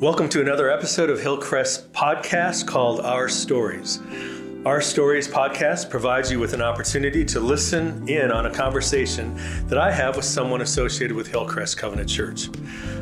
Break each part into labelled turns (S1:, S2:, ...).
S1: Welcome to another episode of Hillcrest podcast called Our Stories. Our Stories podcast provides you with an opportunity to listen in on a conversation that I have with someone associated with Hillcrest Covenant Church.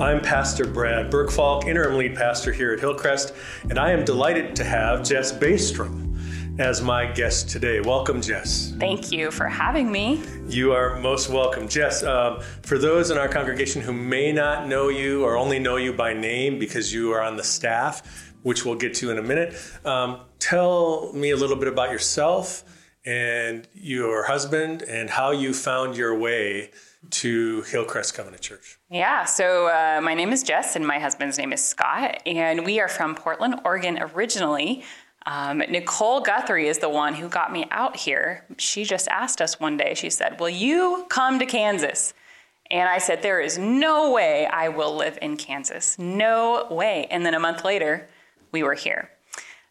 S1: I'm Pastor Brad Burkfalk, interim lead pastor here at Hillcrest, and I am delighted to have Jess Baystrom as my guest today. Welcome, Jess.
S2: Thank you for having me.
S1: You are most welcome. Jess, um, for those in our congregation who may not know you or only know you by name because you are on the staff, which we'll get to in a minute. Um, tell me a little bit about yourself and your husband and how you found your way to Hillcrest Covenant Church.
S2: Yeah, so uh, my name is Jess and my husband's name is Scott, and we are from Portland, Oregon originally. Um, Nicole Guthrie is the one who got me out here. She just asked us one day, she said, Will you come to Kansas? And I said, There is no way I will live in Kansas. No way. And then a month later, we were here.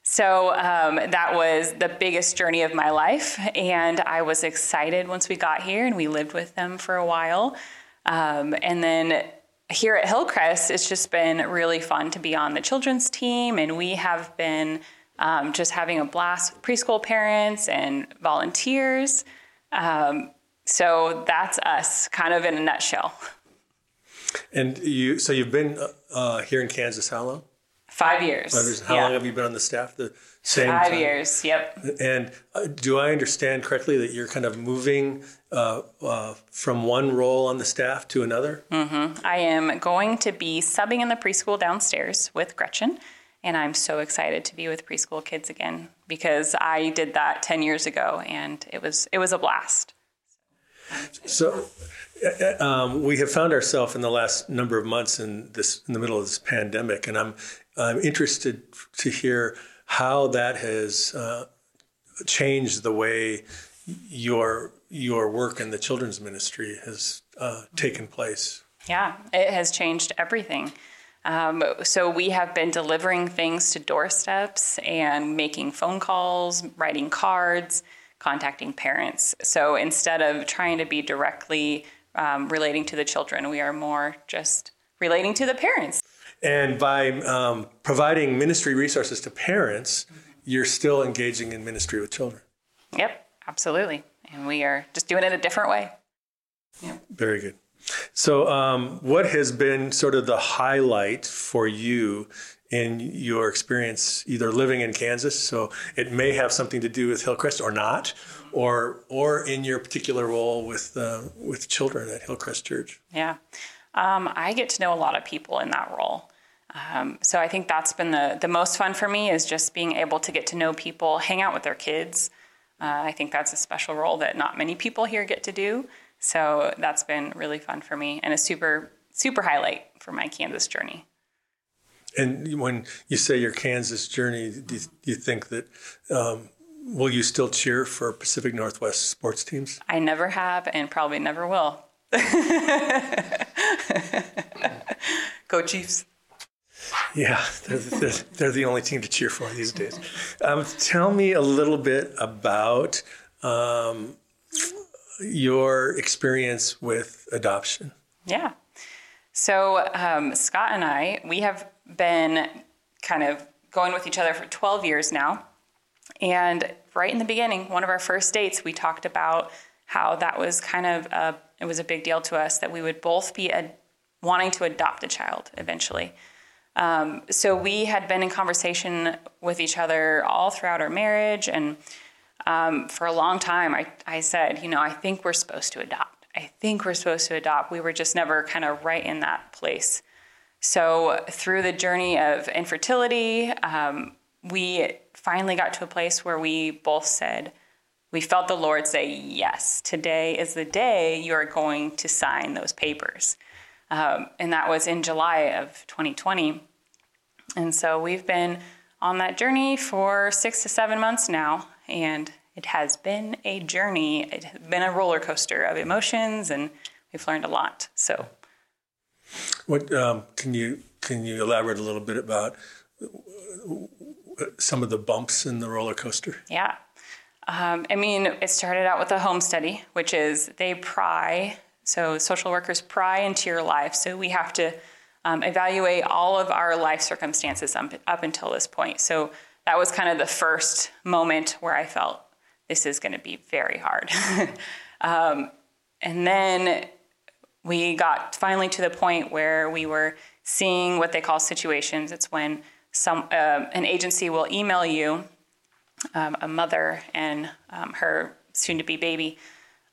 S2: So um, that was the biggest journey of my life. And I was excited once we got here and we lived with them for a while. Um, and then here at Hillcrest, it's just been really fun to be on the children's team. And we have been um, just having a blast with preschool parents and volunteers. Um, so that's us, kind of in a nutshell.
S1: And you, so you've been uh, here in Kansas how long?
S2: Five years.
S1: Five years. How
S2: yeah.
S1: long have you been on the staff? The same
S2: Five
S1: time?
S2: years. Yep.
S1: And uh, do I understand correctly that you're kind of moving uh, uh, from one role on the staff to another?
S2: Mm-hmm. I am going to be subbing in the preschool downstairs with Gretchen, and I'm so excited to be with preschool kids again because I did that ten years ago, and it was it was a blast.
S1: So. uh, Um, we have found ourselves in the last number of months in this in the middle of this pandemic, and I'm I'm interested to hear how that has uh, changed the way your your work in the children's ministry has uh, taken place.
S2: Yeah, it has changed everything. Um, so we have been delivering things to doorsteps and making phone calls, writing cards, contacting parents. So instead of trying to be directly um, relating to the children, we are more just relating to the parents.
S1: And by um, providing ministry resources to parents, you're still engaging in ministry with children.
S2: Yep, absolutely. And we are just doing it a different way. Yep.
S1: Very good. So, um, what has been sort of the highlight for you in your experience, either living in Kansas? So, it may have something to do with Hillcrest or not, or or in your particular role with uh, with children at Hillcrest Church.
S2: Yeah. Um, I get to know a lot of people in that role. Um, so I think that's been the, the most fun for me is just being able to get to know people, hang out with their kids. Uh, I think that's a special role that not many people here get to do. So that's been really fun for me and a super, super highlight for my Kansas journey.
S1: And when you say your Kansas journey, do you, do you think that um, will you still cheer for Pacific Northwest sports teams?
S2: I never have and probably never will. Go Chiefs.
S1: Yeah, they're, they're, they're, the only team to cheer for these days. Um, tell me a little bit about um, your experience with adoption.
S2: Yeah. So, um, Scott and I, we have been kind of going with each other for 12 years now. And right in the beginning, one of our first dates, we talked about how that was kind of a, it was a big deal to us that we would both be wanting to adopt a child eventually. Um, so we had been in conversation with each other all throughout our marriage, and um, for a long time, I, I said, you know, I think we're supposed to adopt. I think we're supposed to adopt. We were just never kind of right in that place. So through the journey of infertility, um, we finally got to a place where we both said, we felt the Lord say, yes, today is the day you are going to sign those papers. Um, and that was in July of 2020. And so we've been on that journey for six to seven months now, and it has been a journey. It has been a roller coaster of emotions, and we've learned a lot. So,
S1: what um, can you can you elaborate a little bit about some of the bumps in the roller coaster?
S2: Yeah. Um, I mean, it started out with a home study, which is they pry, so social workers pry into your life. So we have to um, evaluate all of our life circumstances up, up until this point. So that was kind of the first moment where I felt this is going to be very hard. um, and then we got finally to the point where we were seeing what they call situations. It's when some uh, an agency will email you, um, a mother and um, her soon-to-be baby.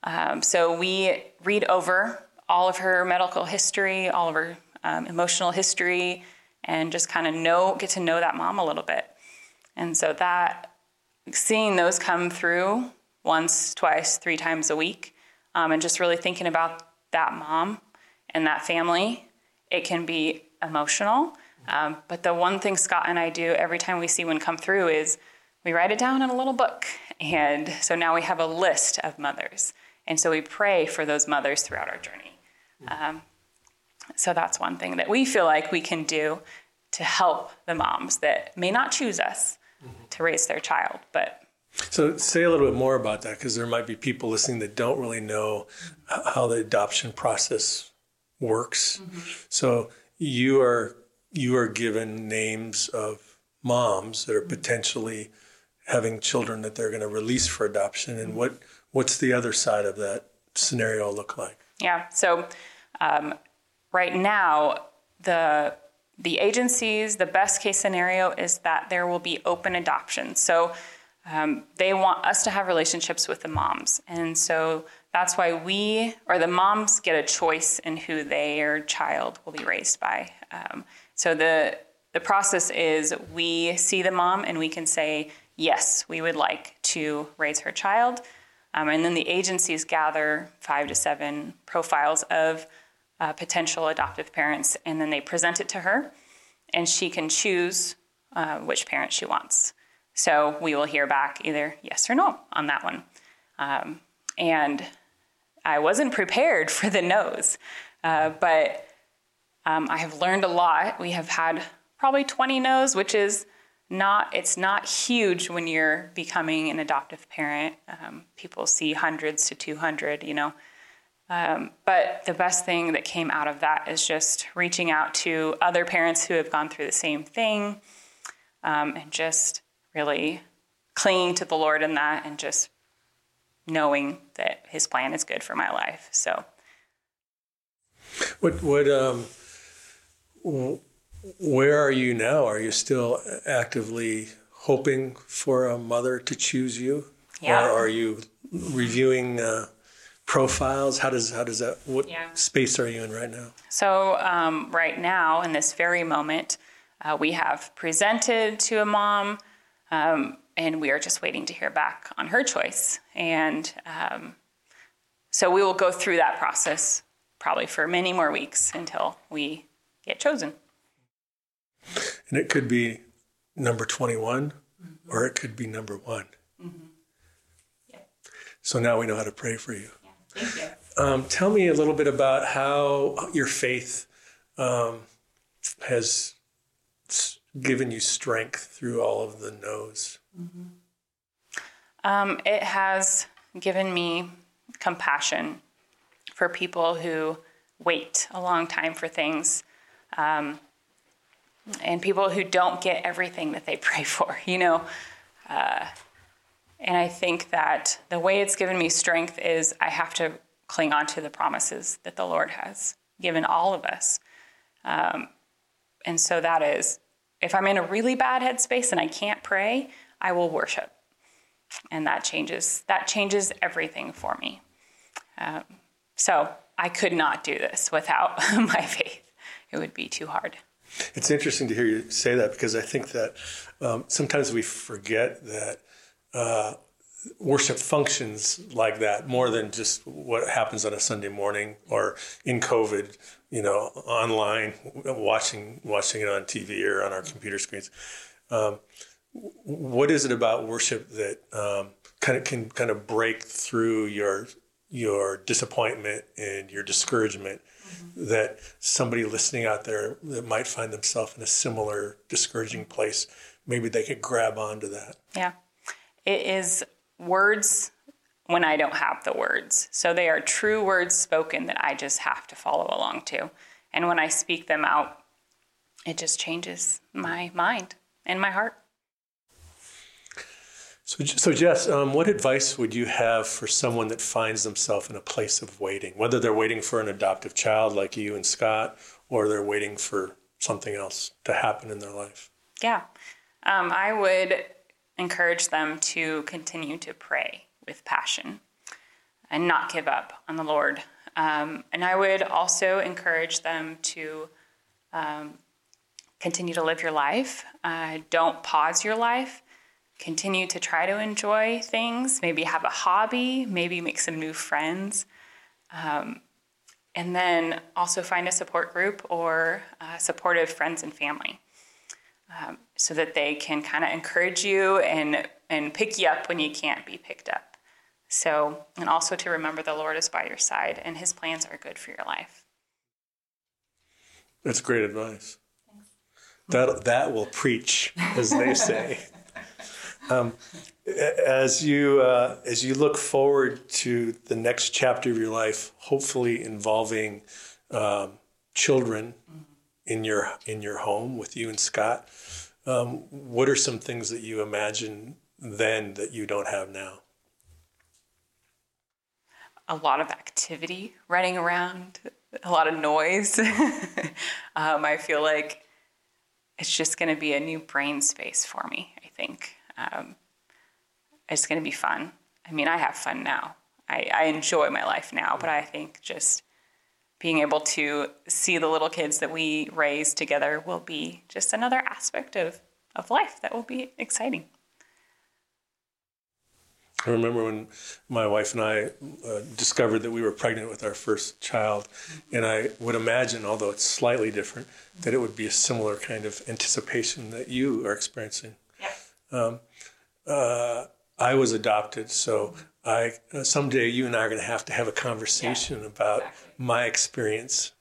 S2: Um, so we read over all of her medical history, all of her um, emotional history, and just kind of know get to know that mom a little bit. And so that seeing those come through once, twice, three times a week, um, and just really thinking about that mom and that family, it can be emotional. Um, but the one thing Scott and I do every time we see one come through is we write it down in a little book. And so now we have a list of mothers. And so we pray for those mothers throughout our journey. Um, so that's one thing that we feel like we can do to help the moms that may not choose us. To raise their child, but
S1: so say a little bit more about that because there might be people listening that don't really know how the adoption process works. Mm-hmm. So you are you are given names of moms that are potentially having children that they're going to release for adoption and what what's the other side of that scenario look like
S2: yeah so um, right now the the agencies the best case scenario is that there will be open adoption. So um, they want us to have relationships with the moms. And so that's why we or the moms get a choice in who their child will be raised by. Um, so the the process is we see the mom and we can say yes we would like to raise her child. Um, and then the agencies gather five to seven profiles of uh, potential adoptive parents and then they present it to her and she can choose uh, which parent she wants so we will hear back either yes or no on that one um, and I wasn't prepared for the no's, uh, but um, I have learned a lot. We have had probably 20 no's, which is not it's not huge when you're becoming an adoptive parent. Um, people see hundreds to 200, you know. Um, but the best thing that came out of that is just reaching out to other parents who have gone through the same thing um, and just really clinging to the Lord in that and just knowing that his plan is good for my life. So,
S1: what what um, where are you now? Are you still actively hoping for a mother to choose you,
S2: yeah.
S1: or are you reviewing? Uh, profiles how does how does that what yeah. space are you in right now
S2: so um, right now in this very moment uh, we have presented to a mom um, and we are just waiting to hear back on her choice. And um, so we will go through that process probably for many more weeks until we get chosen.
S1: And it could be number 21 mm-hmm. or it could be number one. Mm-hmm. Yeah. So now we know how to pray for you. Um, tell me a little bit about how your faith um, has given you strength through all of the no's. Mm-hmm.
S2: Um, it has given me compassion for people who wait a long time for things um, and people who don't get everything that they pray for, you know. Uh, and I think that the way it's given me strength is I have to cling on to the promises that the Lord has given all of us. Um, and so that is, if I'm in a really bad headspace and I can't pray, I will worship. And that changes that changes everything for me. Um, so I could not do this without my faith. It would be too hard.
S1: It's interesting to hear you say that because I think that um, sometimes we forget that uh, worship functions like that more than just what happens on a Sunday morning or in COVID, you know, online, watching watching it on TV or on our computer screens. Um, what is it about worship that um, kind of can kind of break through your your disappointment and your discouragement mm-hmm. that somebody listening out there that might find themselves in a similar discouraging place maybe they could grab onto that
S2: yeah it is words when i don't have the words so they are true words spoken that i just have to follow along to And when I speak them out, it just changes my mind and my heart.
S1: So, so Jess, um, what advice would you have for someone that finds themselves in a place of waiting, whether they're waiting for an adoptive child like you and Scott, or they're waiting for something else to happen in their life?
S2: Yeah, um, I would encourage them to continue to pray with passion and not give up on the Lord. Um, and I would also encourage them to um, continue to live your life. Uh, don't pause your life continue to try to enjoy things, maybe have a hobby, maybe make some new friends. Um, and then also find a support group or uh, supportive friends and family um, so that they can kind of encourage you and, and pick you up when you can't be picked up. So, and also to remember the Lord is by your side and his plans are good for your life.
S1: That's great advice. That, that will preach, as they say. Um, as you uh, as you look forward to the next chapter of your life, hopefully involving um, children in your in your home with you and Scott, um, what are some things that you imagine then that you don't have now?
S2: A lot of activity running around, a lot of noise. um, I feel like it's just going to be a new brain space for me. I think um, it's going to be fun. I mean, I have fun now. I, I enjoy my life now, but I think just being able to see the little kids that we raise together will be just another aspect of, of life that will be exciting.
S1: I remember when my wife and I uh, discovered that we were pregnant with our first child, and I would imagine, although it's slightly different, that it would be a similar kind of anticipation that you are experiencing.
S2: Yeah. Um,
S1: uh, I was adopted, so I someday you and I are going to have to have a conversation yeah, about exactly. my experience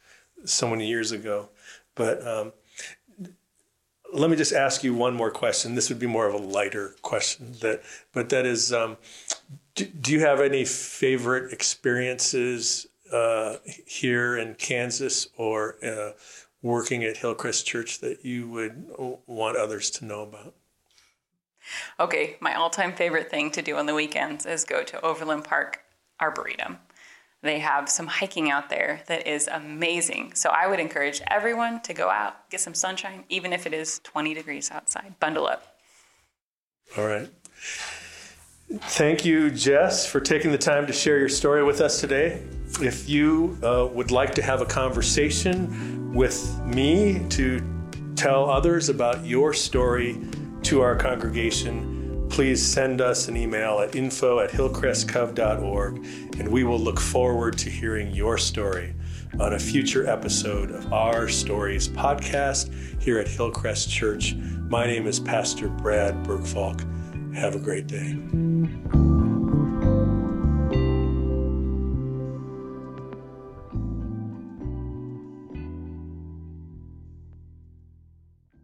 S1: so many years ago. But um, let me just ask you one more question. This would be more of a lighter question, that but that is, um, do, do, you have any favorite experiences uh, here in Kansas or uh, working at Hillcrest Church that you would want others to know about?
S2: Okay, my all time favorite thing to do on the weekends is go to Overland Park Arboretum. They have some hiking out there that is amazing. So I would encourage everyone to go out, get some sunshine, even if it is 20 degrees outside. Bundle up.
S1: All right. Thank you, Jess, for taking the time to share your story with us today. If you uh, would like to have a conversation with me to tell others about your story, to our congregation, please send us an email at info at hillcrestcov.org, and we will look forward to hearing your story on a future episode of Our Stories podcast here at Hillcrest Church. My name is Pastor Brad Burkfalk. Have a great day.